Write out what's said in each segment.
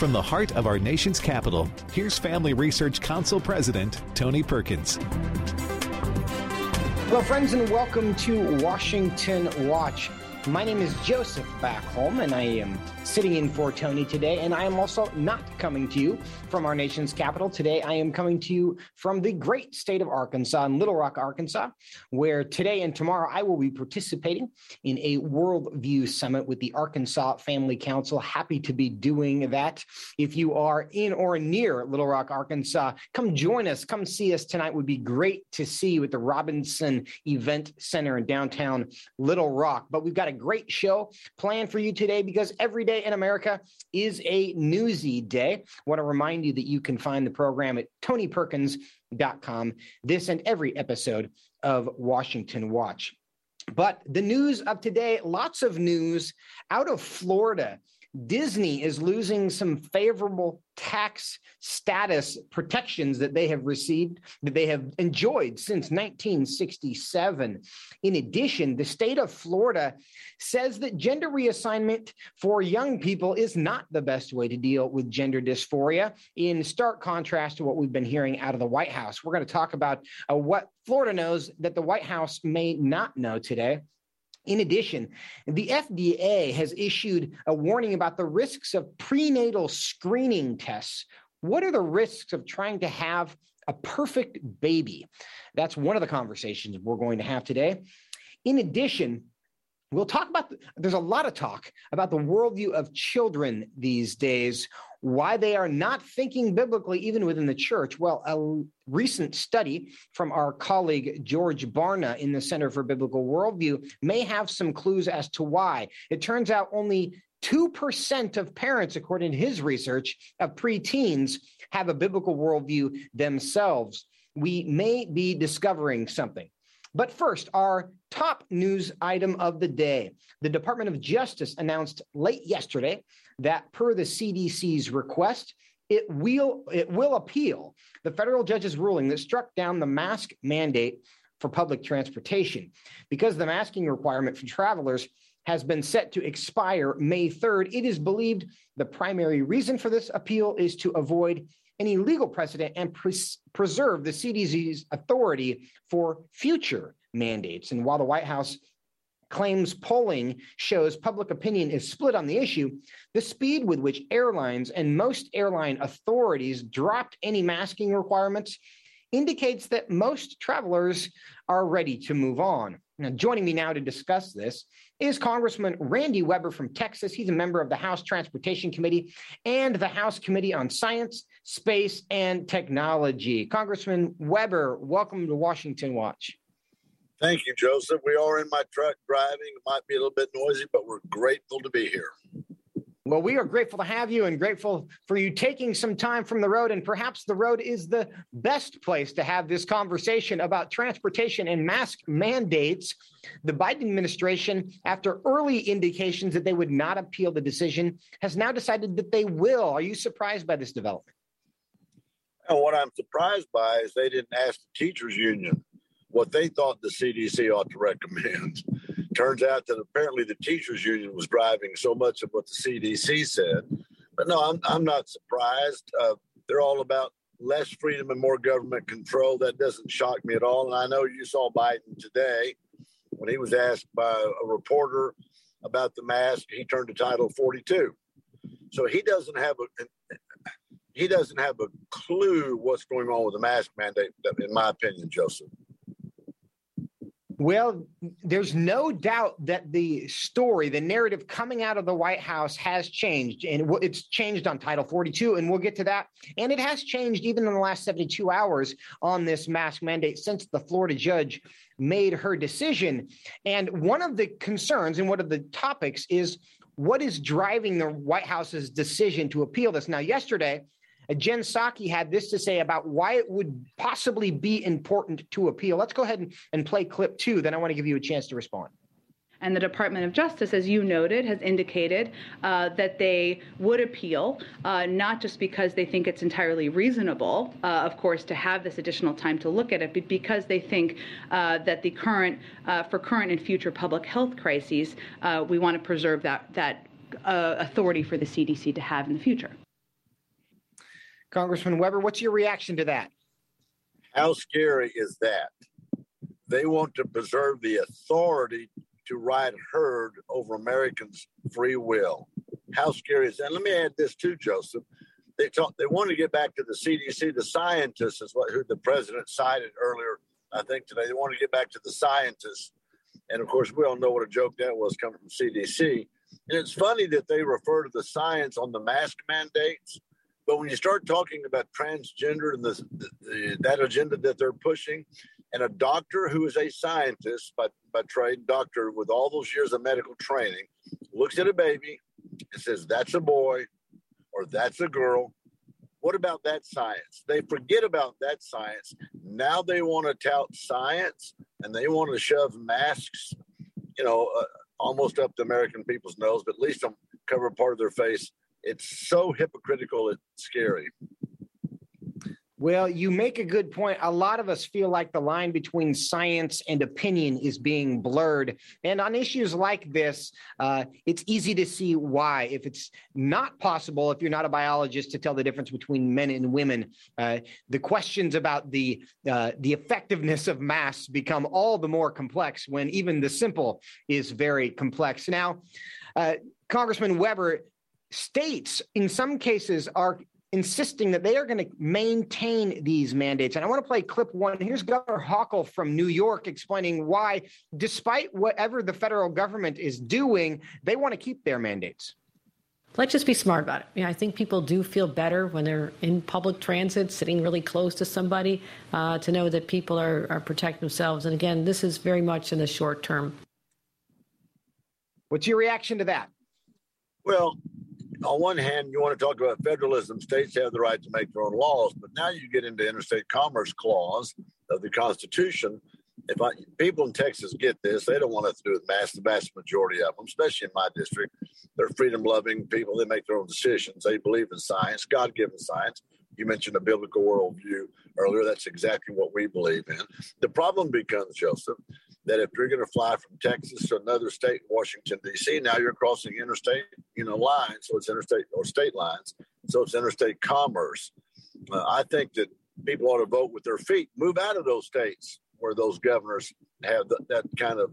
From the heart of our nation's capital, here's Family Research Council President Tony Perkins. Hello, friends, and welcome to Washington Watch. My name is Joseph Backholm, and I am sitting in for Tony today. And I am also not coming to you from our nation's capital. Today, I am coming to you from the great state of Arkansas, in Little Rock, Arkansas, where today and tomorrow I will be participating in a Worldview Summit with the Arkansas Family Council. Happy to be doing that. If you are in or near Little Rock, Arkansas, come join us. Come see us tonight. Would be great to see you at the Robinson Event Center in downtown Little Rock. But we've got a great show planned for you today because every day in America is a newsy day. Want to remind you that you can find the program at tonyperkins.com, this and every episode of Washington Watch. But the news of today, lots of news out of Florida. Disney is losing some favorable tax status protections that they have received, that they have enjoyed since 1967. In addition, the state of Florida says that gender reassignment for young people is not the best way to deal with gender dysphoria, in stark contrast to what we've been hearing out of the White House. We're going to talk about uh, what Florida knows that the White House may not know today. In addition, the FDA has issued a warning about the risks of prenatal screening tests. What are the risks of trying to have a perfect baby? That's one of the conversations we're going to have today. In addition, We'll talk about, the, there's a lot of talk about the worldview of children these days, why they are not thinking biblically, even within the church. Well, a recent study from our colleague George Barna in the Center for Biblical Worldview may have some clues as to why. It turns out only 2% of parents, according to his research, of preteens have a biblical worldview themselves. We may be discovering something. But first, our top news item of the day. The Department of Justice announced late yesterday that, per the CDC's request, it will, it will appeal the federal judge's ruling that struck down the mask mandate for public transportation. Because the masking requirement for travelers has been set to expire May 3rd, it is believed the primary reason for this appeal is to avoid any legal precedent and pres- preserve the CDC's authority for future mandates. And while the White House claims polling shows public opinion is split on the issue, the speed with which airlines and most airline authorities dropped any masking requirements indicates that most travelers are ready to move on. Now, joining me now to discuss this is Congressman Randy Weber from Texas. He's a member of the House Transportation Committee and the House Committee on Science, Space, and Technology. Congressman Weber, welcome to Washington Watch. Thank you, Joseph. We are in my truck driving. It might be a little bit noisy, but we're grateful to be here. Well, we are grateful to have you and grateful for you taking some time from the road. And perhaps the road is the best place to have this conversation about transportation and mask mandates. The Biden administration, after early indications that they would not appeal the decision, has now decided that they will. Are you surprised by this development? And what I'm surprised by is they didn't ask the teachers union what they thought the CDC ought to recommend. Turns out that apparently the teachers union was driving so much of what the CDC said. But no, I'm, I'm not surprised. Uh, they're all about less freedom and more government control. That doesn't shock me at all. And I know you saw Biden today when he was asked by a reporter about the mask, he turned to Title 42. So he doesn't have a he doesn't have a clue what's going on with the mask mandate, in my opinion, Joseph. Well, there's no doubt that the story, the narrative coming out of the White House has changed, and it's changed on Title 42, and we'll get to that. And it has changed even in the last 72 hours on this mask mandate since the Florida judge made her decision. And one of the concerns and one of the topics is what is driving the White House's decision to appeal this. Now, yesterday, Jen Psaki had this to say about why it would possibly be important to appeal. Let's go ahead and, and play clip two. Then I want to give you a chance to respond. And the Department of Justice, as you noted, has indicated uh, that they would appeal, uh, not just because they think it's entirely reasonable, uh, of course, to have this additional time to look at it, but because they think uh, that the current, uh, for current and future public health crises, uh, we want to preserve that that authority for the CDC to have in the future. Congressman Weber, what's your reaction to that? How scary is that? They want to preserve the authority to ride herd over Americans' free will. How scary is that? And Let me add this too, Joseph. They talk, they want to get back to the CDC. The scientists is what who the president cited earlier, I think today. They want to get back to the scientists. And of course, we all know what a joke that was coming from CDC. And it's funny that they refer to the science on the mask mandates. But when you start talking about transgender and the, the, that agenda that they're pushing, and a doctor who is a scientist by, by trade, doctor with all those years of medical training, looks at a baby and says, That's a boy or that's a girl. What about that science? They forget about that science. Now they want to tout science and they want to shove masks, you know, uh, almost up the American people's nose, but at least cover part of their face. It's so hypocritical, it's scary. Well, you make a good point. A lot of us feel like the line between science and opinion is being blurred. And on issues like this, uh, it's easy to see why. If it's not possible, if you're not a biologist, to tell the difference between men and women, uh, the questions about the, uh, the effectiveness of masks become all the more complex when even the simple is very complex. Now, uh, Congressman Weber, states in some cases are insisting that they are going to maintain these mandates. And I want to play clip one. Here's Governor Hochul from New York explaining why, despite whatever the federal government is doing, they want to keep their mandates. Let's just be smart about it. You know, I think people do feel better when they're in public transit, sitting really close to somebody, uh, to know that people are, are protecting themselves. And again, this is very much in the short term. What's your reaction to that? Well, on one hand, you want to talk about federalism. States have the right to make their own laws, but now you get into interstate commerce clause of the Constitution. If I, people in Texas get this, they don't want to do with mass. The vast majority of them, especially in my district, they're freedom-loving people. They make their own decisions. They believe in science, God-given science. You mentioned a biblical worldview earlier. That's exactly what we believe in. The problem becomes, Joseph, that if you're going to fly from Texas to another state, Washington D.C., now you're crossing interstate, you know, lines, so it's interstate or state lines, so it's interstate commerce. Uh, I think that people ought to vote with their feet, move out of those states where those governors have th- that kind of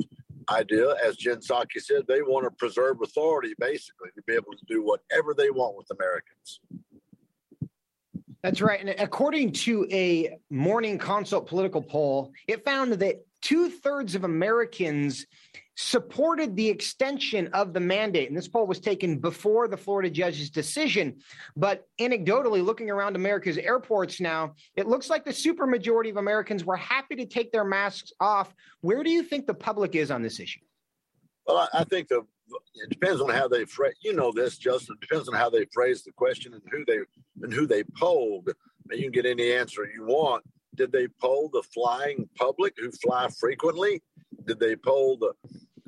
idea. As Jen Psaki said, they want to preserve authority, basically, to be able to do whatever they want with Americans. That's right. And according to a morning consult political poll, it found that two thirds of Americans supported the extension of the mandate. And this poll was taken before the Florida judge's decision. But anecdotally, looking around America's airports now, it looks like the supermajority of Americans were happy to take their masks off. Where do you think the public is on this issue? Well, I think the it depends on how they phrase. You know this, Justin. It depends on how they phrase the question and who they and who they polled. And you can get any answer you want. Did they poll the flying public who fly frequently? Did they poll the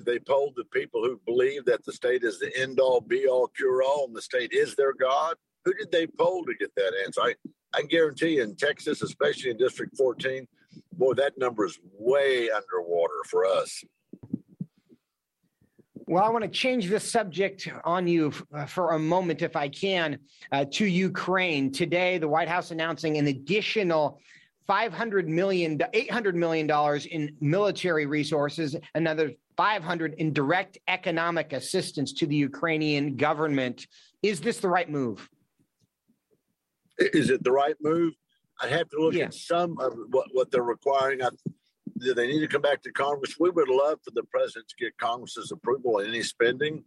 they poll the people who believe that the state is the end all be all cure all and the state is their God? Who did they poll to get that answer? I, I guarantee you in Texas, especially in District 14, boy, that number is way underwater for us. Well, I want to change the subject on you uh, for a moment, if I can, uh, to Ukraine. Today, the White House announcing an additional 500 million, 800 million dollars in military resources, another 500 in direct economic assistance to the Ukrainian government. Is this the right move? Is it the right move? I'd have to look at some of what, what they're requiring. I, do they need to come back to Congress? We would love for the president to get Congress's approval on any spending.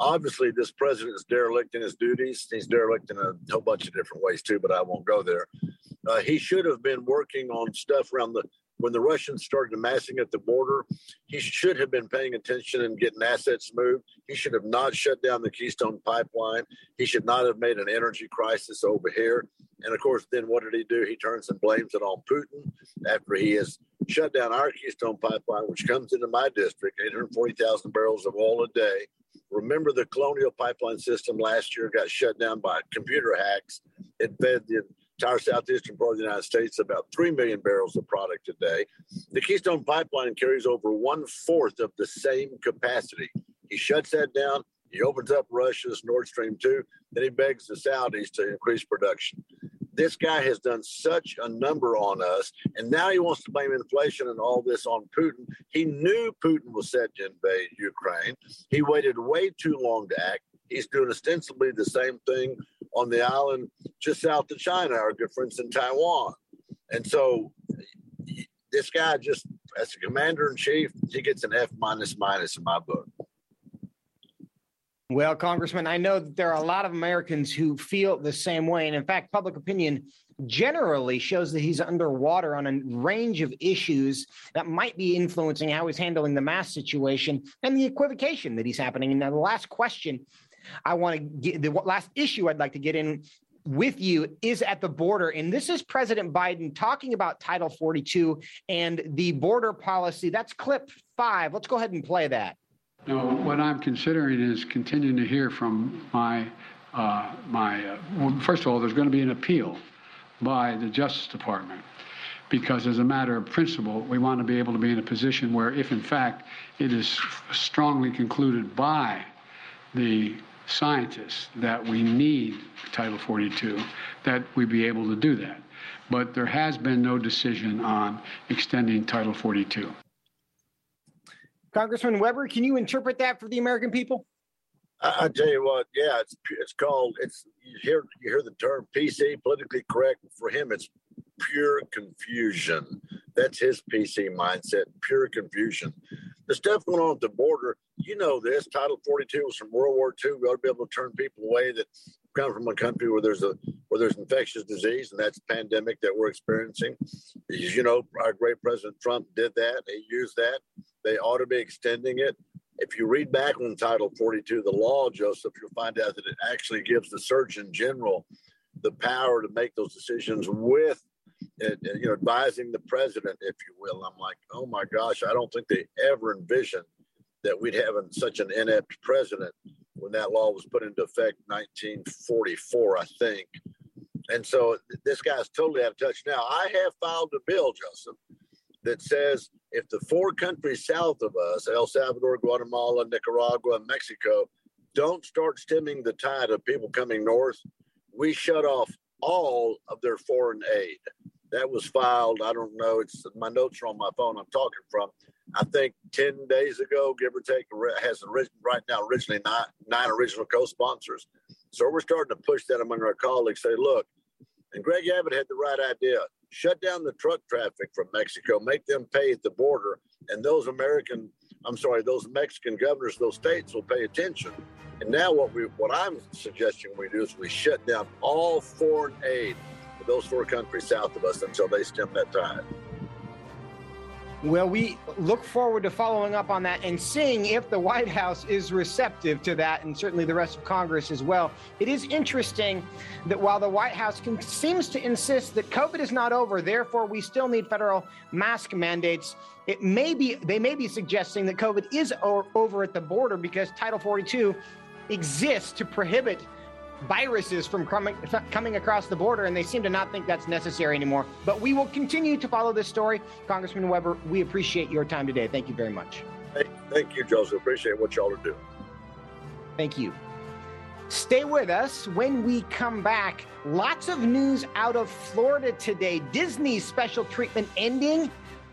Obviously, this president is derelict in his duties. He's derelict in a whole bunch of different ways too, but I won't go there. Uh, he should have been working on stuff around the when the Russians started amassing at the border. He should have been paying attention and getting assets moved. He should have not shut down the Keystone pipeline. He should not have made an energy crisis over here. And of course, then what did he do? He turns and blames it on Putin after he has shut down our Keystone pipeline, which comes into my district, 840,000 barrels of oil a day. Remember, the Colonial Pipeline system last year got shut down by computer hacks. It fed the entire southeastern part of the United States about 3 million barrels of product a day. The Keystone Pipeline carries over one fourth of the same capacity. He shuts that down. He opens up Russia's Nord Stream 2. Then he begs the Saudis to increase production. this guy has done such a number on us, and now he wants to blame inflation and all this on Putin. He knew Putin was set to invade Ukraine. He waited way too long to act. He's doing ostensibly the same thing on the island just south of China, our good friends in Taiwan. And so this guy just, as a commander in chief, he gets an F minus minus in my book. Well, Congressman, I know that there are a lot of Americans who feel the same way. And in fact, public opinion generally shows that he's underwater on a range of issues that might be influencing how he's handling the mass situation and the equivocation that he's happening. And now the last question I want to get, the last issue I'd like to get in with you is at the border. And this is President Biden talking about Title 42 and the border policy. That's clip five. Let's go ahead and play that. No, what I'm considering is continuing to hear from my, uh, my. Uh, well, first of all, there's going to be an appeal by the Justice Department because, as a matter of principle, we want to be able to be in a position where, if in fact it is strongly concluded by the scientists that we need Title 42, that we be able to do that. But there has been no decision on extending Title 42. Congressman Weber, can you interpret that for the American people? I, I tell you what, yeah, it's it's called it's you hear you hear the term PC, politically correct. For him, it's pure confusion. That's his PC mindset, pure confusion. The stuff going on at the border, you know this. Title 42 was from World War II. We ought to be able to turn people away that come from a country where there's a where there's infectious disease, and that's a pandemic that we're experiencing. You know, our great President Trump did that. He used that. They ought to be extending it. If you read back on Title 42, the law, Joseph, you'll find out that it actually gives the Surgeon General the power to make those decisions with, you know, advising the president, if you will. I'm like, oh my gosh, I don't think they ever envisioned that we'd have such an inept president when that law was put into effect 1944, I think. And so this guy's totally out of touch. Now, I have filed a bill, Joseph, that says if the four countries south of us, El Salvador, Guatemala, Nicaragua, and Mexico, don't start stemming the tide of people coming north, we shut off all of their foreign aid. That was filed, I don't know, it's my notes are on my phone I'm talking from. I think 10 days ago, give or take, has right now originally nine, nine original co sponsors. So we're starting to push that among our colleagues, say, look, and Greg Abbott had the right idea shut down the truck traffic from Mexico, make them pay at the border, and those American, I'm sorry, those Mexican governors, those states will pay attention. And now what we, what I'm suggesting we do is we shut down all foreign aid those four countries south of us until they stem that tide. Well, we look forward to following up on that and seeing if the White House is receptive to that, and certainly the rest of Congress as well. It is interesting that while the White House can, seems to insist that COVID is not over, therefore we still need federal mask mandates, it may be they may be suggesting that COVID is over at the border because Title 42 exists to prohibit viruses from coming, coming across the border, and they seem to not think that's necessary anymore. But we will continue to follow this story. Congressman Weber, we appreciate your time today. Thank you very much. Hey, thank you, Joseph. Appreciate what y'all are doing. Thank you. Stay with us when we come back. Lots of news out of Florida today. Disney's special treatment ending.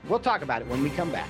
We'll talk about it when we come back.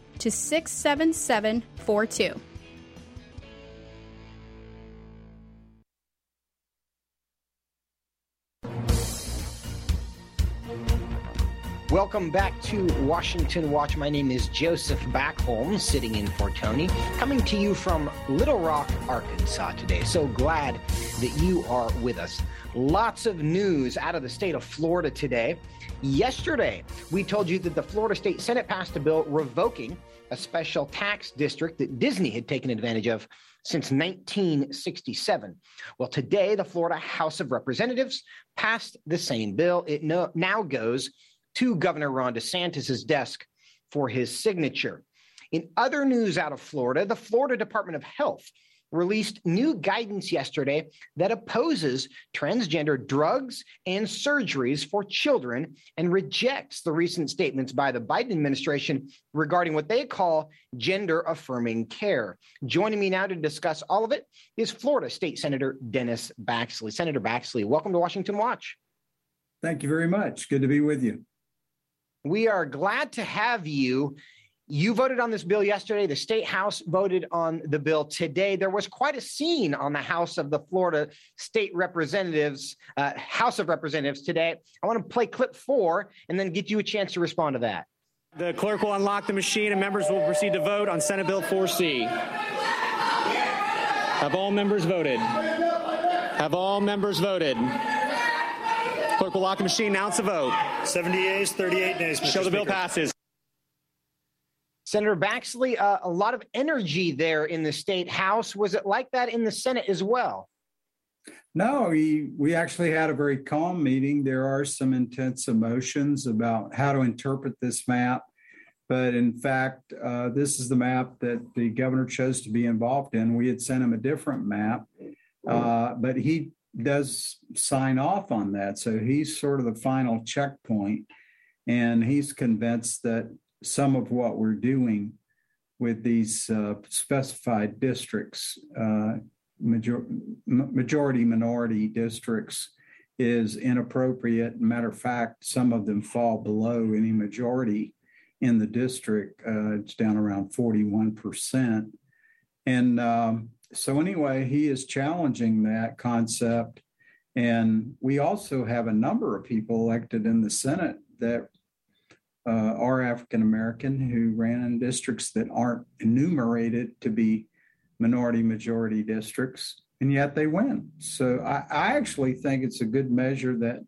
to 67742. Welcome back to Washington Watch. My name is Joseph Backholm, sitting in for Tony, coming to you from Little Rock, Arkansas today. So glad that you are with us. Lots of news out of the state of Florida today. Yesterday, we told you that the Florida State Senate passed a bill revoking a special tax district that Disney had taken advantage of since 1967. Well, today, the Florida House of Representatives passed the same bill. It no, now goes to Governor Ron DeSantis' desk for his signature. In other news out of Florida, the Florida Department of Health released new guidance yesterday that opposes transgender drugs and surgeries for children and rejects the recent statements by the Biden administration regarding what they call gender affirming care. Joining me now to discuss all of it is Florida State Senator Dennis Baxley. Senator Baxley, welcome to Washington Watch. Thank you very much. Good to be with you. We are glad to have you. You voted on this bill yesterday. The state house voted on the bill today. There was quite a scene on the House of the Florida State Representatives, uh, House of Representatives today. I want to play clip four and then get you a chance to respond to that. The clerk will unlock the machine and members will proceed to vote on Senate Bill 4C. Have all members voted? Have all members voted? Clerk will lock the machine. Announce the vote. 70 yeas, 38 nays. Mr. Show the bill passes. Senator Baxley, uh, a lot of energy there in the state house. Was it like that in the Senate as well? No, we, we actually had a very calm meeting. There are some intense emotions about how to interpret this map. But in fact, uh, this is the map that the governor chose to be involved in. We had sent him a different map, uh, but he does sign off on that. So he's sort of the final checkpoint. And he's convinced that some of what we're doing with these uh, specified districts, uh, major- majority minority districts, is inappropriate. Matter of fact, some of them fall below any majority in the district. Uh, it's down around 41%. And um, so, anyway, he is challenging that concept. And we also have a number of people elected in the Senate that uh, are African American who ran in districts that aren't enumerated to be minority majority districts, and yet they win. So I, I actually think it's a good measure that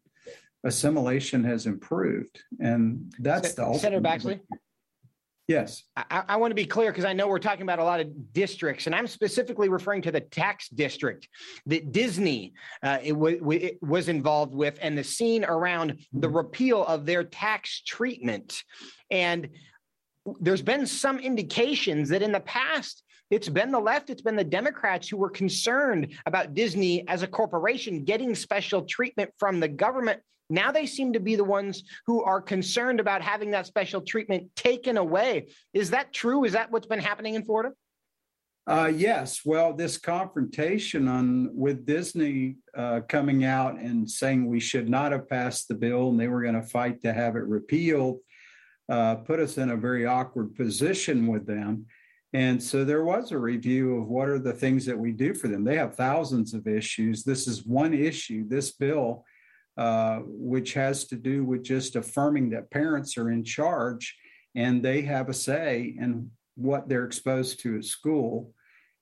assimilation has improved, and that's the Senator ultimate- Baxley? Yes. I, I want to be clear because I know we're talking about a lot of districts, and I'm specifically referring to the tax district that Disney uh, it w- it was involved with, and the scene around the repeal of their tax treatment. And there's been some indications that in the past, it's been the left, it's been the Democrats who were concerned about Disney as a corporation getting special treatment from the government. Now they seem to be the ones who are concerned about having that special treatment taken away. Is that true? Is that what's been happening in Florida? Uh, yes. Well, this confrontation on with Disney uh, coming out and saying we should not have passed the bill and they were going to fight to have it repealed uh, put us in a very awkward position with them. And so there was a review of what are the things that we do for them. They have thousands of issues. This is one issue, this bill, uh, which has to do with just affirming that parents are in charge and they have a say in what they're exposed to at school,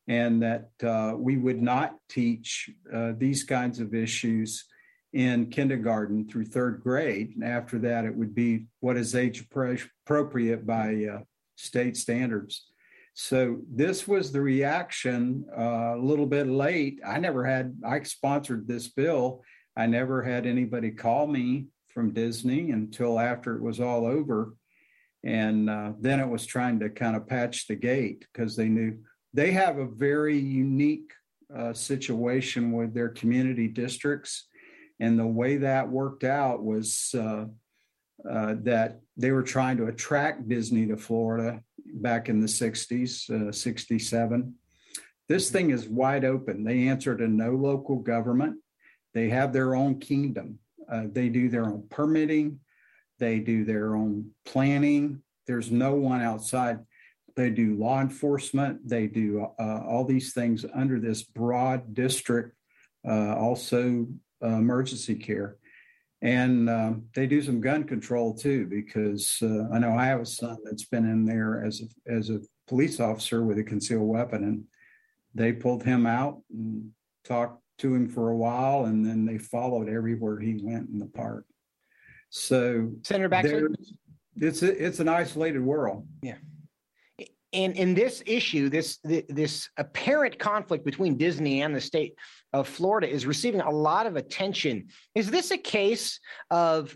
and that uh, we would not teach uh, these kinds of issues in kindergarten through third grade. And after that, it would be what is age appropriate by uh, state standards. So this was the reaction uh, a little bit late. I never had, I sponsored this bill. I never had anybody call me from Disney until after it was all over. And uh, then it was trying to kind of patch the gate because they knew they have a very unique uh, situation with their community districts and the way that worked out was uh, uh, that they were trying to attract Disney to Florida back in the 60s, uh, 67. This thing is wide open. They answer to no local government. They have their own kingdom. Uh, they do their own permitting. They do their own planning. There's no one outside. They do law enforcement. They do uh, all these things under this broad district. Uh, also, uh, emergency care. And um, they do some gun control too, because uh, I know I have a son that's been in there as a, as a police officer with a concealed weapon, and they pulled him out and talked to him for a while, and then they followed everywhere he went in the park. So, Senator Baxley, it's a, it's an isolated world. Yeah and in this issue, this this apparent conflict between Disney and the state of Florida is receiving a lot of attention. Is this a case of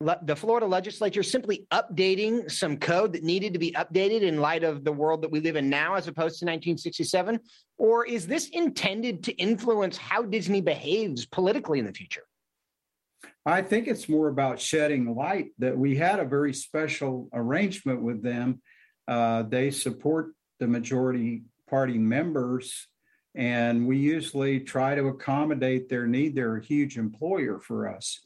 the Florida legislature simply updating some code that needed to be updated in light of the world that we live in now, as opposed to 1967? Or is this intended to influence how Disney behaves politically in the future? I think it's more about shedding light that we had a very special arrangement with them uh, they support the majority party members, and we usually try to accommodate their need. They're a huge employer for us.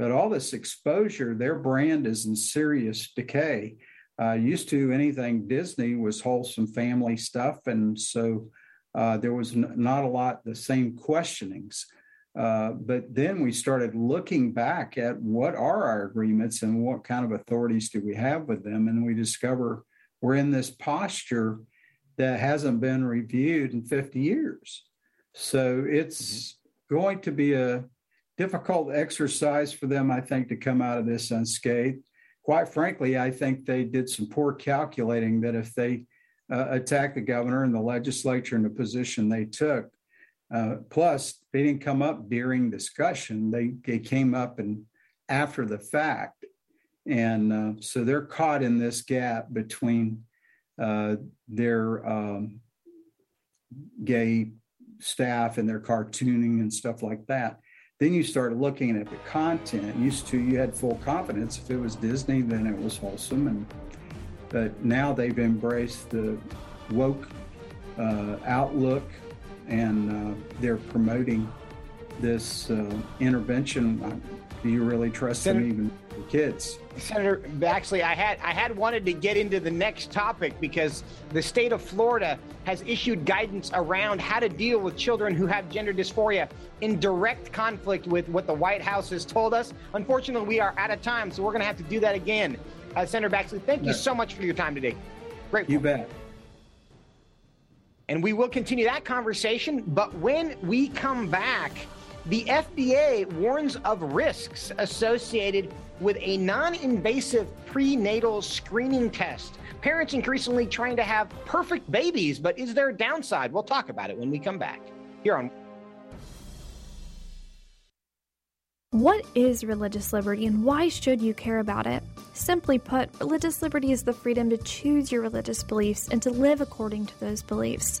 But all this exposure, their brand is in serious decay. Uh, used to anything Disney was wholesome family stuff, and so uh, there was n- not a lot the same questionings. Uh, but then we started looking back at what are our agreements and what kind of authorities do we have with them, and we discover we're in this posture that hasn't been reviewed in 50 years. So it's mm-hmm. going to be a difficult exercise for them, I think, to come out of this unscathed. Quite frankly, I think they did some poor calculating that if they uh, attack the governor and the legislature in the position they took, uh, plus they didn't come up during discussion, they, they came up and after the fact. And uh, so they're caught in this gap between uh, their um, gay staff and their cartooning and stuff like that. Then you start looking at the content. Used to, you had full confidence. If it was Disney, then it was wholesome. And but now they've embraced the woke uh, outlook, and uh, they're promoting this uh, intervention. Do you really trust Senator, them even for kids? Senator Baxley, I had I had wanted to get into the next topic because the state of Florida has issued guidance around how to deal with children who have gender dysphoria in direct conflict with what the White House has told us. Unfortunately, we are out of time, so we're going to have to do that again. Uh, Senator Baxley, thank you so much for your time today. Great. You bet. And we will continue that conversation, but when we come back, the FDA warns of risks associated with a non invasive prenatal screening test. Parents increasingly trying to have perfect babies, but is there a downside? We'll talk about it when we come back here on. What is religious liberty and why should you care about it? Simply put, religious liberty is the freedom to choose your religious beliefs and to live according to those beliefs.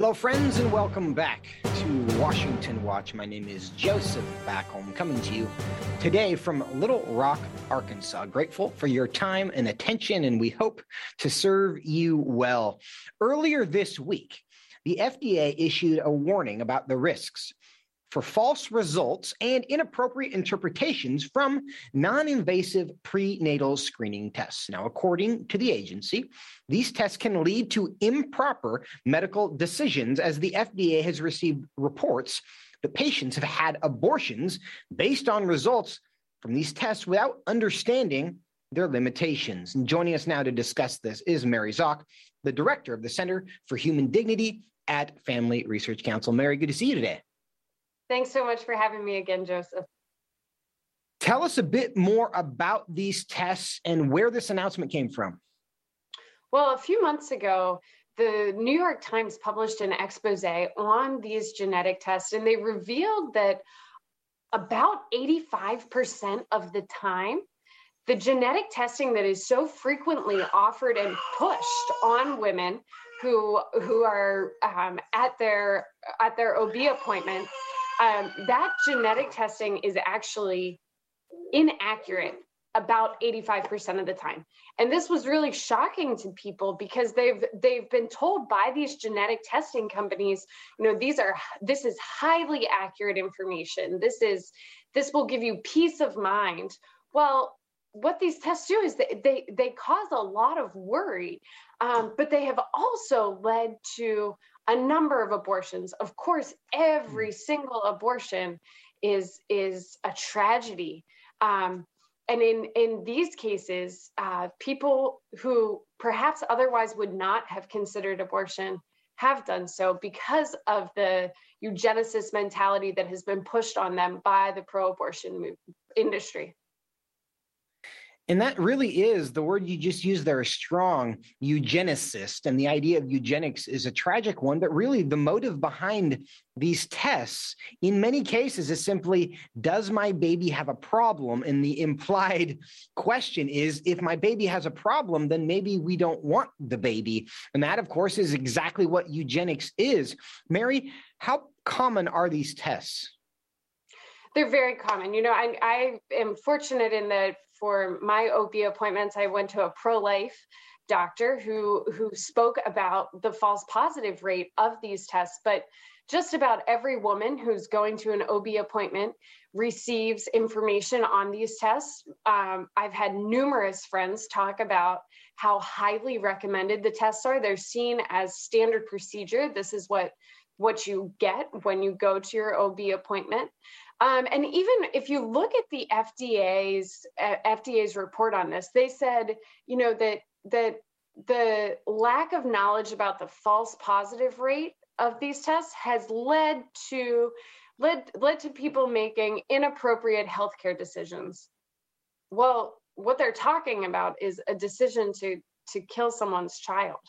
Hello, friends, and welcome back to Washington Watch. My name is Joseph Backholm, coming to you today from Little Rock, Arkansas. Grateful for your time and attention, and we hope to serve you well. Earlier this week, the FDA issued a warning about the risks for false results and inappropriate interpretations from non invasive prenatal screening tests. Now, according to the agency, these tests can lead to improper medical decisions as the FDA has received reports that patients have had abortions based on results from these tests without understanding their limitations. And joining us now to discuss this is Mary Szoch, the director of the Center for Human Dignity at Family Research Council. Mary, good to see you today. Thanks so much for having me again, Joseph. Tell us a bit more about these tests and where this announcement came from. Well, a few months ago, the New York Times published an expose on these genetic tests, and they revealed that about 85% of the time, the genetic testing that is so frequently offered and pushed on women who who are um, at their at their OB appointment um, that genetic testing is actually inaccurate about 85% of the time. And this was really shocking to people because they've they've been told by these genetic testing companies you know these are this is highly accurate information. This is this will give you peace of mind. Well what these tests do is they they, they cause a lot of worry um, but they have also led to a number of abortions. Of course, every mm. single abortion is is a tragedy. Um, and in in these cases, uh, people who perhaps otherwise would not have considered abortion have done so because of the eugenicist mentality that has been pushed on them by the pro-abortion industry. And that really is the word you just used there, strong, eugenicist. And the idea of eugenics is a tragic one, but really the motive behind these tests in many cases is simply Does my baby have a problem? And the implied question is If my baby has a problem, then maybe we don't want the baby. And that, of course, is exactly what eugenics is. Mary, how common are these tests? They're very common. You know, I, I am fortunate in that for my OB appointments, I went to a pro-life doctor who who spoke about the false positive rate of these tests but just about every woman who's going to an ob appointment receives information on these tests um, i've had numerous friends talk about how highly recommended the tests are. They're seen as standard procedure. This is what what you get when you go to your OB appointment. Um, and even if you look at the FDA's uh, FDA's report on this, they said, you know, that that the lack of knowledge about the false positive rate of these tests has led to led led to people making inappropriate healthcare decisions. Well, what they're talking about is a decision to to kill someone's child,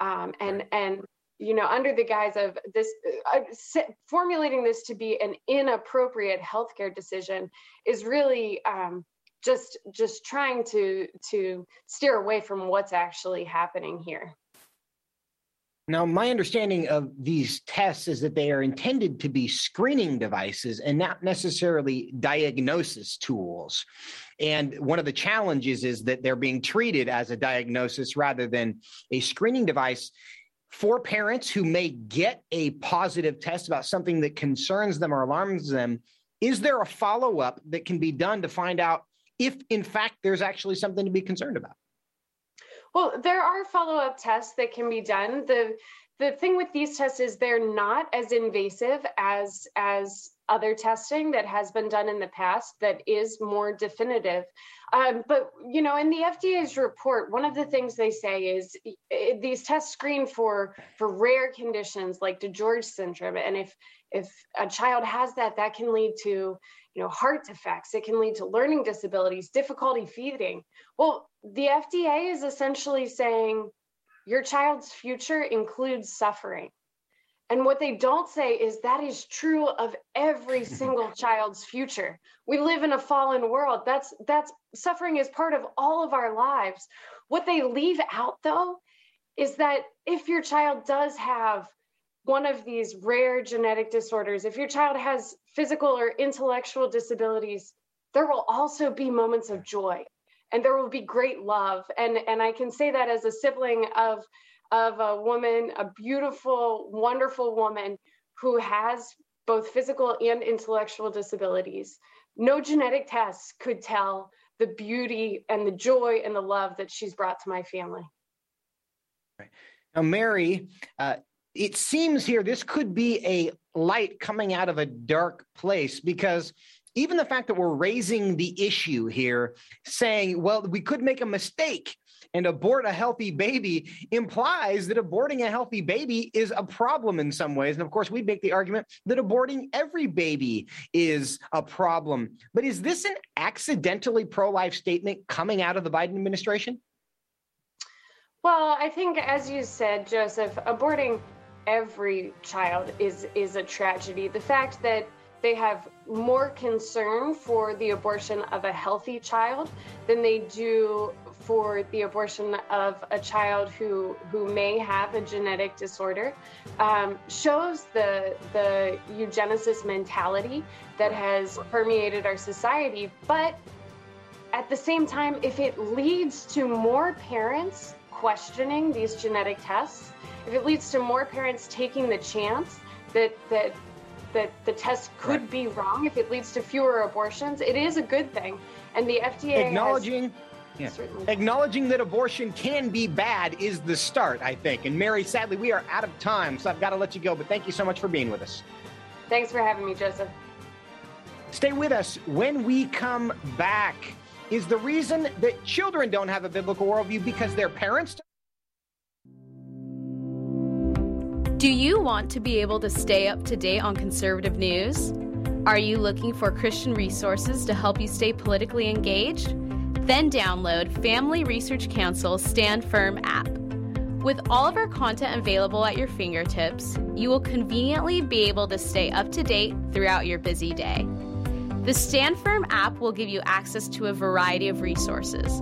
um, and and you know under the guise of this uh, formulating this to be an inappropriate healthcare decision is really um, just just trying to to steer away from what's actually happening here. Now, my understanding of these tests is that they are intended to be screening devices and not necessarily diagnosis tools. And one of the challenges is that they're being treated as a diagnosis rather than a screening device for parents who may get a positive test about something that concerns them or alarms them. Is there a follow up that can be done to find out if, in fact, there's actually something to be concerned about? Well, there are follow-up tests that can be done. The the thing with these tests is they're not as invasive as as other testing that has been done in the past that is more definitive. Um, but you know, in the FDA's report, one of the things they say is it, these tests screen for for rare conditions like DiGeorge syndrome, and if if a child has that, that can lead to you know, heart defects. It can lead to learning disabilities, difficulty feeding. Well, the FDA is essentially saying your child's future includes suffering. And what they don't say is that is true of every single child's future. We live in a fallen world. That's that's suffering is part of all of our lives. What they leave out though is that if your child does have one of these rare genetic disorders, if your child has physical or intellectual disabilities, there will also be moments of joy and there will be great love. And, and I can say that as a sibling of, of a woman, a beautiful, wonderful woman who has both physical and intellectual disabilities. No genetic tests could tell the beauty and the joy and the love that she's brought to my family. Now, Mary, uh, it seems here this could be a light coming out of a dark place because even the fact that we're raising the issue here, saying, well, we could make a mistake and abort a healthy baby implies that aborting a healthy baby is a problem in some ways. And of course, we make the argument that aborting every baby is a problem. But is this an accidentally pro life statement coming out of the Biden administration? Well, I think, as you said, Joseph, aborting every child is is a tragedy. The fact that they have more concern for the abortion of a healthy child than they do for the abortion of a child who who may have a genetic disorder um, shows the the eugenicist mentality that has permeated our society. But at the same time, if it leads to more parents questioning these genetic tests, if it leads to more parents taking the chance that that that the test could right. be wrong, if it leads to fewer abortions, it is a good thing. And the FDA acknowledging has, yeah. Acknowledging that abortion can be bad is the start, I think. And Mary, sadly, we are out of time, so I've got to let you go. But thank you so much for being with us. Thanks for having me, Joseph. Stay with us when we come back. Is the reason that children don't have a biblical worldview because their parents Do you want to be able to stay up to date on conservative news? Are you looking for Christian resources to help you stay politically engaged? Then download Family Research Council's Stand Firm app. With all of our content available at your fingertips, you will conveniently be able to stay up to date throughout your busy day. The Stand Firm app will give you access to a variety of resources,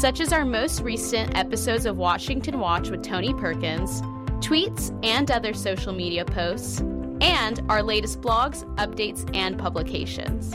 such as our most recent episodes of Washington Watch with Tony Perkins tweets, and other social media posts, and our latest blogs, updates, and publications.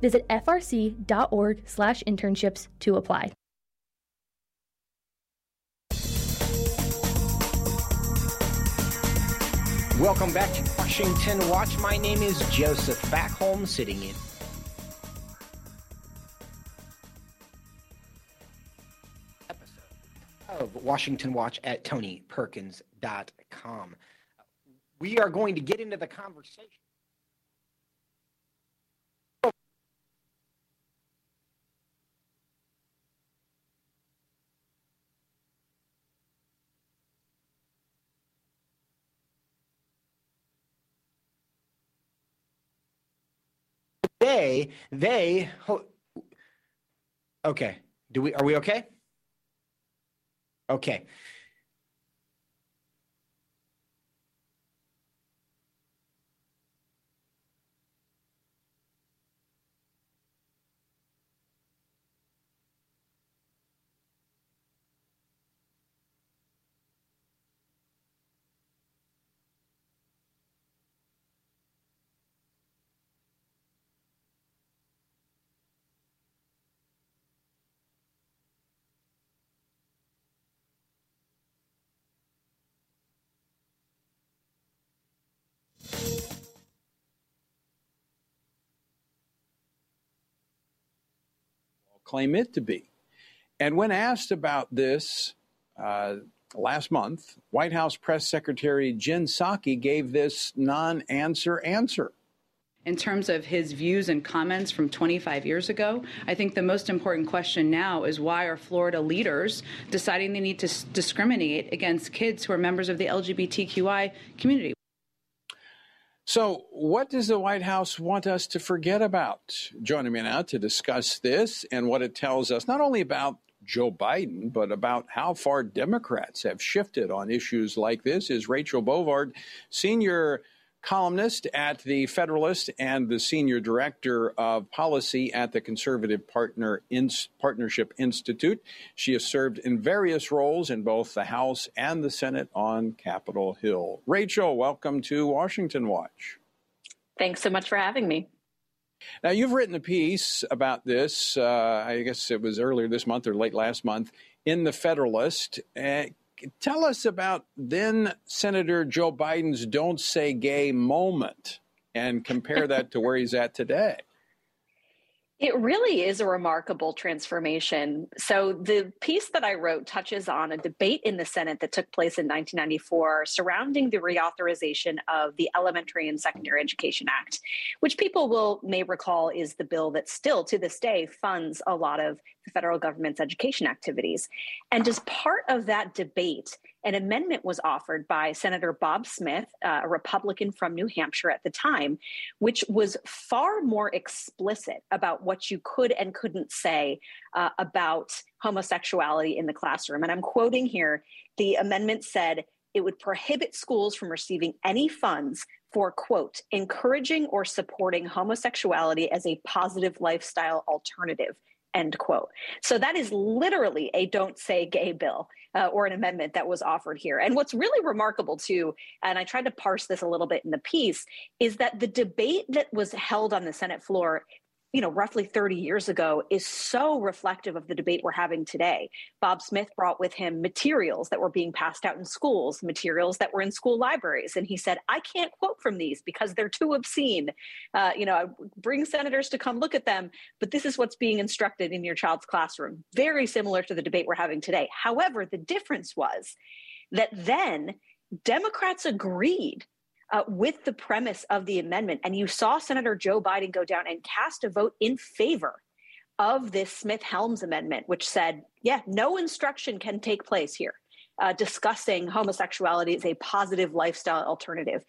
Visit frc.org/internships to apply. Welcome back to Washington Watch. My name is Joseph Backholm, sitting in episode of Washington Watch at TonyPerkins.com. We are going to get into the conversation they they okay. Do we are we okay? Okay claim it to be. And when asked about this uh, last month, White House Press Secretary Jen Psaki gave this non answer answer. In terms of his views and comments from 25 years ago, I think the most important question now is why are Florida leaders deciding they need to s- discriminate against kids who are members of the LGBTQI community? So, what does the White House want us to forget about? Joining me now to discuss this and what it tells us, not only about Joe Biden, but about how far Democrats have shifted on issues like this, is Rachel Bovard, senior columnist at the Federalist and the senior director of policy at the Conservative Partner In- Partnership Institute. She has served in various roles in both the House and the Senate on Capitol Hill. Rachel, welcome to Washington Watch. Thanks so much for having me. Now, you've written a piece about this, uh, I guess it was earlier this month or late last month, in the Federalist. Uh, tell us about then Senator Joe Biden's don't say gay moment and compare that to where he's at today. It really is a remarkable transformation. So, the piece that I wrote touches on a debate in the Senate that took place in 1994 surrounding the reauthorization of the Elementary and Secondary Education Act, which people will may recall is the bill that still to this day funds a lot of the federal government's education activities. And as part of that debate, an amendment was offered by Senator Bob Smith, uh, a Republican from New Hampshire at the time, which was far more explicit about what you could and couldn't say uh, about homosexuality in the classroom. And I'm quoting here the amendment said it would prohibit schools from receiving any funds for, quote, encouraging or supporting homosexuality as a positive lifestyle alternative end quote. So that is literally a don't say gay bill uh, or an amendment that was offered here. And what's really remarkable too, and I tried to parse this a little bit in the piece, is that the debate that was held on the Senate floor you know, roughly 30 years ago is so reflective of the debate we're having today. Bob Smith brought with him materials that were being passed out in schools, materials that were in school libraries. And he said, I can't quote from these because they're too obscene. Uh, you know, bring senators to come look at them, but this is what's being instructed in your child's classroom. Very similar to the debate we're having today. However, the difference was that then Democrats agreed uh, with the premise of the amendment. And you saw Senator Joe Biden go down and cast a vote in favor of this Smith Helms amendment, which said, yeah, no instruction can take place here uh, discussing homosexuality as a positive lifestyle alternative.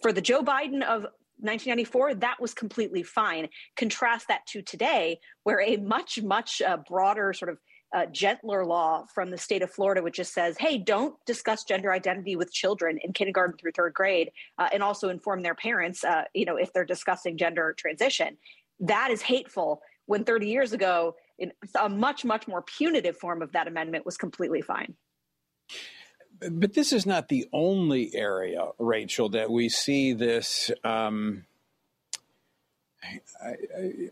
For the Joe Biden of 1994, that was completely fine. Contrast that to today, where a much, much uh, broader sort of uh, gentler law from the state of Florida, which just says, hey, don't discuss gender identity with children in kindergarten through third grade, uh, and also inform their parents, uh, you know, if they're discussing gender transition. That is hateful. When 30 years ago, a much, much more punitive form of that amendment was completely fine. But this is not the only area, Rachel, that we see this. Um, I, I,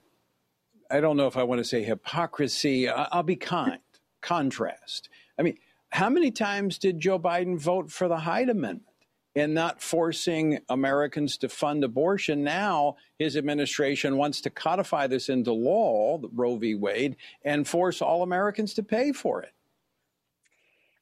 I don't know if I want to say hypocrisy. I'll be kind, contrast. I mean, how many times did Joe Biden vote for the Hyde Amendment and not forcing Americans to fund abortion? Now his administration wants to codify this into law, Roe v. Wade, and force all Americans to pay for it.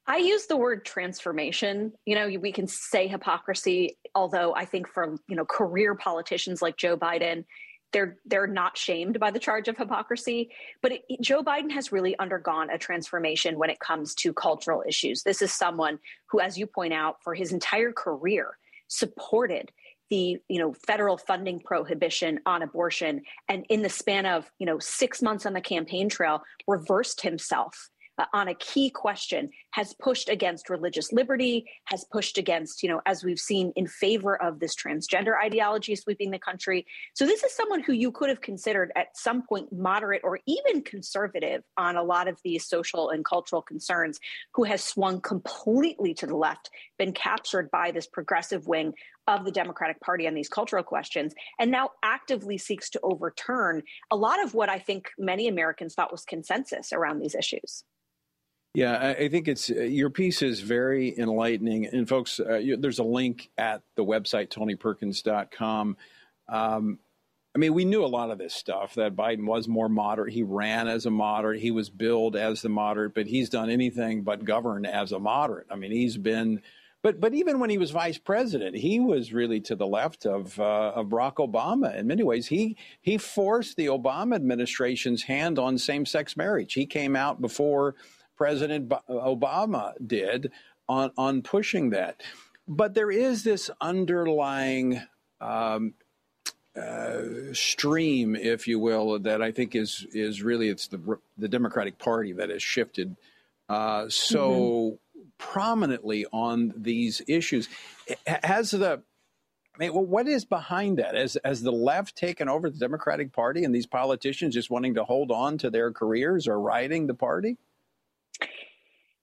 I use the word transformation. You know, we can say hypocrisy, although I think for, you know, career politicians like Joe Biden, they're they're not shamed by the charge of hypocrisy but it, Joe Biden has really undergone a transformation when it comes to cultural issues. This is someone who as you point out for his entire career supported the you know federal funding prohibition on abortion and in the span of you know 6 months on the campaign trail reversed himself uh, on a key question has pushed against religious liberty, has pushed against, you know, as we've seen in favor of this transgender ideology sweeping the country. So this is someone who you could have considered at some point moderate or even conservative on a lot of these social and cultural concerns, who has swung completely to the left, been captured by this progressive wing of the Democratic Party on these cultural questions, and now actively seeks to overturn a lot of what I think many Americans thought was consensus around these issues. Yeah, I think it's uh, your piece is very enlightening. And folks, uh, you, there's a link at the website tonyperkins.com. Um, I mean, we knew a lot of this stuff that Biden was more moderate. He ran as a moderate. He was billed as the moderate, but he's done anything but govern as a moderate. I mean, he's been, but but even when he was vice president, he was really to the left of uh, of Barack Obama. In many ways, he he forced the Obama administration's hand on same sex marriage. He came out before President Obama did on, on pushing that. But there is this underlying um, uh, stream, if you will, that I think is is really it's the the Democratic Party that has shifted uh, so mm-hmm. prominently on these issues. Has the I mean, well, what is behind that? Has, has the left taken over the Democratic Party and these politicians just wanting to hold on to their careers or riding the party?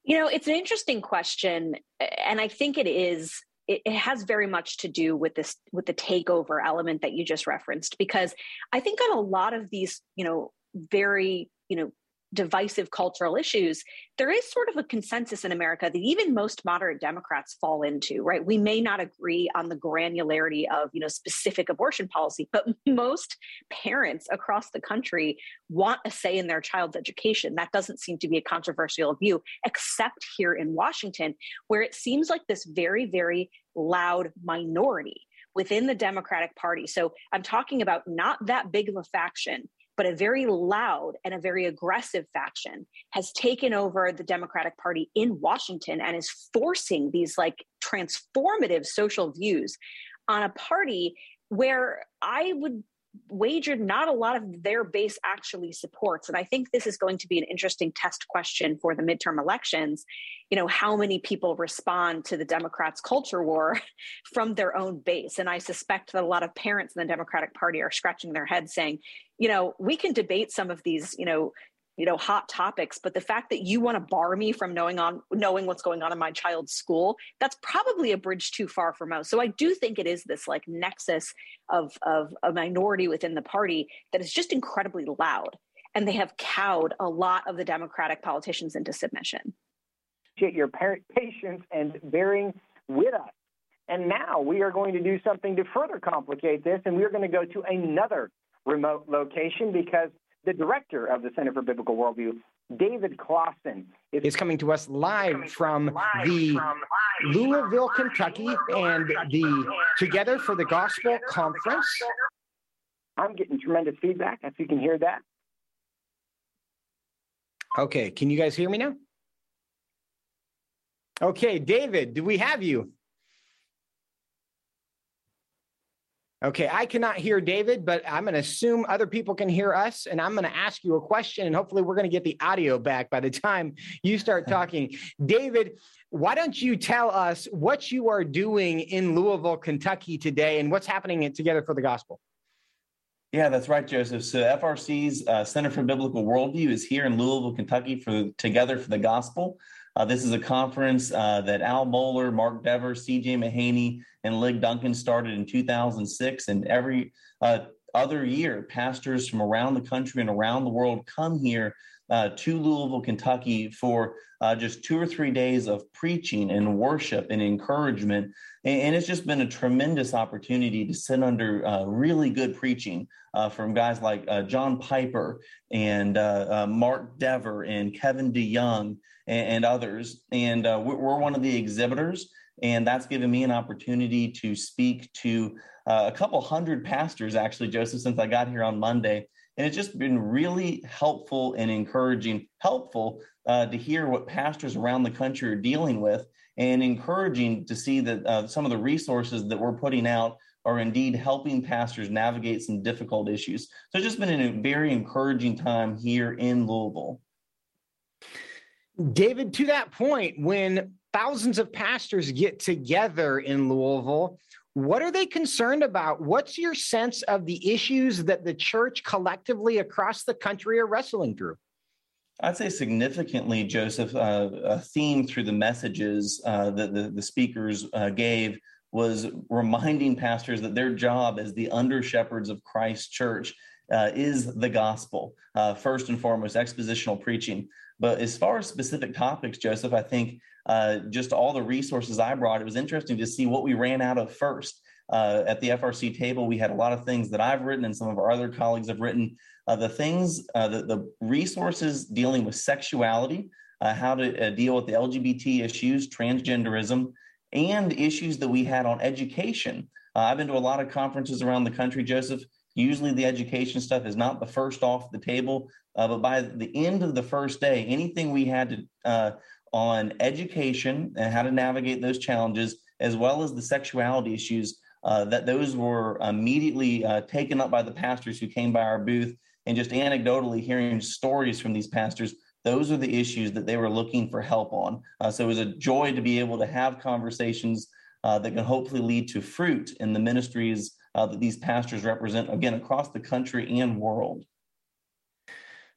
You know, it's an interesting question, and I think it is. It, has very much to do with this, with the takeover element that you just referenced, because I think on a lot of these, you know, very, you know, divisive cultural issues, there is sort of a consensus in America that even most moderate Democrats fall into, right? We may not agree on the granularity of, you know, specific abortion policy, but most parents across the country want a say in their child's education. That doesn't seem to be a controversial view, except here in Washington, where it seems like this very, very loud minority within the Democratic Party. So I'm talking about not that big of a faction but a very loud and a very aggressive faction has taken over the Democratic Party in Washington and is forcing these like transformative social views on a party where I would wagered not a lot of their base actually supports. And I think this is going to be an interesting test question for the midterm elections. You know, how many people respond to the Democrats' culture war from their own base? And I suspect that a lot of parents in the Democratic Party are scratching their heads saying, you know, we can debate some of these, you know, you know hot topics but the fact that you want to bar me from knowing on knowing what's going on in my child's school that's probably a bridge too far for most so i do think it is this like nexus of of a minority within the party that is just incredibly loud and they have cowed a lot of the democratic politicians into submission. Your patience and bearing with us. And now we are going to do something to further complicate this and we're going to go to another remote location because the director of the Center for Biblical Worldview, David is, is coming to us live from live the from Louisville, Kentucky, and the Together for the Gospel Conference. I'm getting tremendous feedback, if you can hear that. Okay, can you guys hear me now? Okay, David, do we have you? Okay, I cannot hear David, but I'm going to assume other people can hear us, and I'm going to ask you a question, and hopefully, we're going to get the audio back by the time you start talking. David, why don't you tell us what you are doing in Louisville, Kentucky today, and what's happening at Together for the Gospel? Yeah, that's right, Joseph. So FRC's uh, Center for Biblical Worldview is here in Louisville, Kentucky for Together for the Gospel. Uh, this is a conference uh, that Al Mohler, Mark Dever, C.J. Mahaney, and Lig Duncan started in 2006. And every uh, other year, pastors from around the country and around the world come here uh, to Louisville, Kentucky for uh, just two or three days of preaching and worship and encouragement. And, and it's just been a tremendous opportunity to sit under uh, really good preaching uh, from guys like uh, John Piper and uh, Mark Dever and Kevin DeYoung and, and others. And we're, we're one of the exhibitors. And that's given me an opportunity to speak to uh, a couple hundred pastors, actually, Joseph, since I got here on Monday. And it's just been really helpful and encouraging, helpful uh, to hear what pastors around the country are dealing with, and encouraging to see that uh, some of the resources that we're putting out are indeed helping pastors navigate some difficult issues. So it's just been a very encouraging time here in Louisville. David, to that point, when thousands of pastors get together in Louisville, what are they concerned about? What's your sense of the issues that the church collectively across the country are wrestling through? I'd say significantly, Joseph, uh, a theme through the messages uh, that the, the speakers uh, gave was reminding pastors that their job as the under shepherds of Christ Church uh, is the gospel, uh, first and foremost, expositional preaching. But as far as specific topics, Joseph, I think uh, just all the resources I brought, it was interesting to see what we ran out of first. Uh, at the FRC table, we had a lot of things that I've written and some of our other colleagues have written. Uh, the things, uh, the, the, resources dealing with sexuality, uh, how to uh, deal with the LGBT issues, transgenderism, and issues that we had on education. I've been to a lot of conferences around the country, Joseph. Usually, the education stuff is not the first off the table, but by the end of the first day, anything we had to on education and how to navigate those challenges, as well as the sexuality issues. Uh, that those were immediately uh, taken up by the pastors who came by our booth, and just anecdotally hearing stories from these pastors. Those are the issues that they were looking for help on. Uh, so it was a joy to be able to have conversations uh, that can hopefully lead to fruit in the ministries uh, that these pastors represent, again, across the country and world.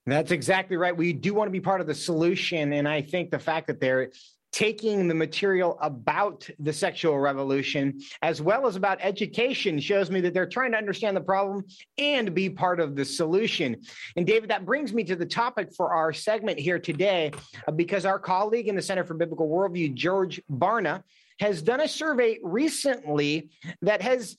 That's exactly right. We do want to be part of the solution. And I think the fact that they're taking the material about the sexual revolution as well as about education shows me that they're trying to understand the problem and be part of the solution. And David, that brings me to the topic for our segment here today, uh, because our colleague in the Center for Biblical Worldview, George Barna, has done a survey recently that has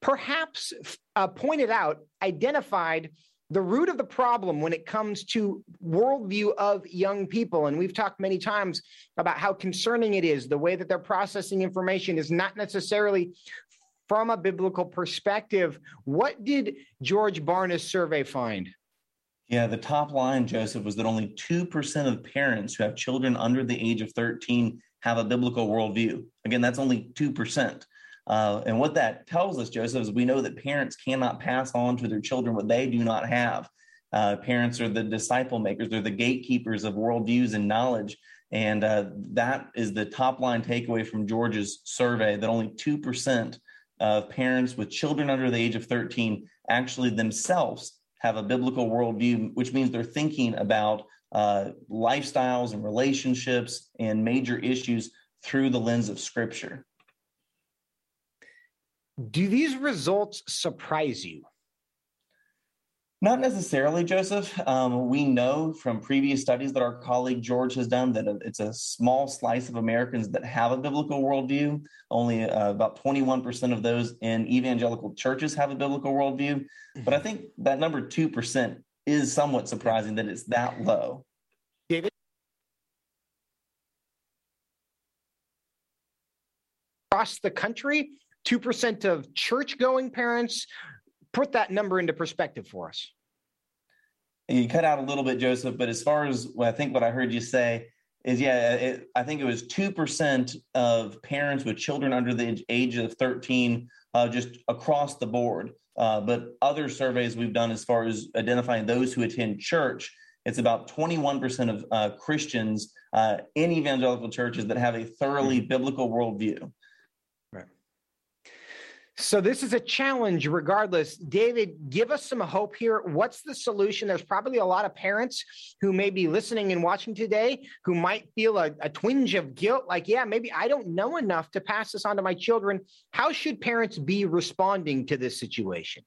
perhaps uh, pointed out, identified the root of the problem when it comes to worldview of young people. And we've talked many times about how concerning it is. The way that they're processing information is not necessarily from a biblical perspective. What did George Barna's survey find? Yeah, the top line, Joseph, was that only 2% of parents who have children under the age of 13 have a biblical worldview. Again, that's only 2%. Uh, and what that tells us, Joseph, is we know that parents cannot pass on to their children what they do not have. Uh, parents are the disciple makers, they're the gatekeepers of worldviews and knowledge. And uh, that is the top line takeaway from George's survey that only 2% of parents with children under the age of 13 actually themselves have a biblical worldview, which means they're thinking about uh, lifestyles and relationships and major issues through the lens of scripture. Do these results surprise you? Not necessarily, Joseph. Um, we know from previous studies that our colleague George has done that it's a small slice of Americans that have a biblical worldview. Only uh, about 21% of those in evangelical churches have a biblical worldview. But I think that number 2% is somewhat surprising that it's that low. David? Across the country, 2% of church going parents. Put that number into perspective for us. You cut out a little bit, Joseph, but as far as I think what I heard you say is, yeah, it, I think it was 2% of parents with children under the age of 13, uh, just across the board. Uh, but other surveys we've done as far as identifying those who attend church, it's about 21% of uh, Christians uh, in evangelical churches that have a thoroughly mm-hmm. biblical worldview. So this is a challenge regardless. David, give us some hope here. What's the solution? There's probably a lot of parents who may be listening and watching today who might feel a, a twinge of guilt like, yeah, maybe I don't know enough to pass this on to my children. How should parents be responding to this situation?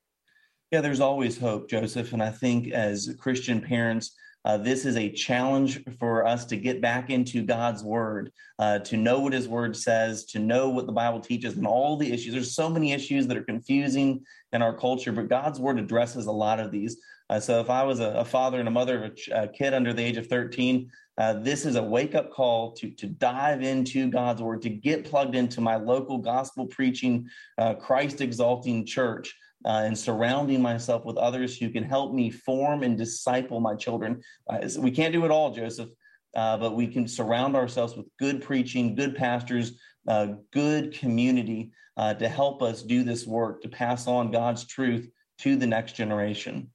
Yeah, there's always hope, Joseph. And I think as Christian parents, uh, this is a challenge for us to get back into God's word, uh, to know what his word says, to know what the Bible teaches, and all the issues. There's so many issues that are confusing in our culture, but God's word addresses a lot of these. Uh, so if I was a, a, father and a mother of a, ch- a, kid under the age of 13, uh, this is a wake up call to, to dive into God's word, to get plugged into my local gospel preaching, uh, Christ exalting church uh, and surrounding myself with others who can help me form and disciple my children. Uh, we can't do it all, Joseph, uh, but we can surround ourselves with good preaching, good pastors, uh, good community uh, to help us do this work, to pass on God's truth to the next generation.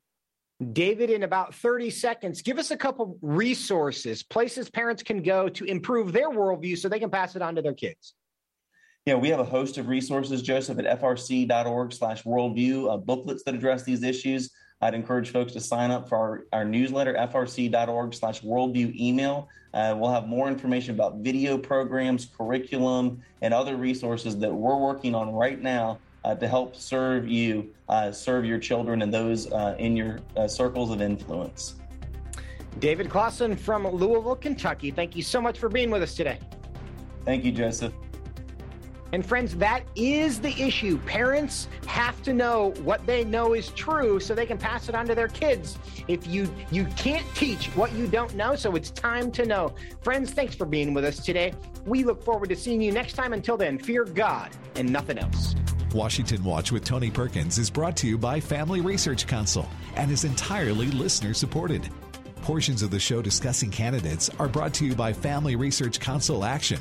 David, in about 30 seconds, give us a couple resources, places parents can go to improve their worldview so they can pass it on to their kids. Yeah, we have a host of resources, Joseph, at frc.org slash worldview, uh, booklets that address these issues. I'd encourage folks to sign up for our, our newsletter, frc.org slash worldview email. Uh, we'll have more information about video programs, curriculum, and other resources that we're working on right now uh, to help serve you, uh, serve your children and those uh, in your uh, circles of influence. David Closson from Louisville, Kentucky. Thank you so much for being with us today. Thank you, Joseph. And friends, that is the issue. Parents have to know what they know is true so they can pass it on to their kids. If you you can't teach what you don't know, so it's time to know. Friends, thanks for being with us today. We look forward to seeing you next time. Until then, fear God and nothing else. Washington Watch with Tony Perkins is brought to you by Family Research Council and is entirely listener supported. Portions of the show discussing candidates are brought to you by Family Research Council Action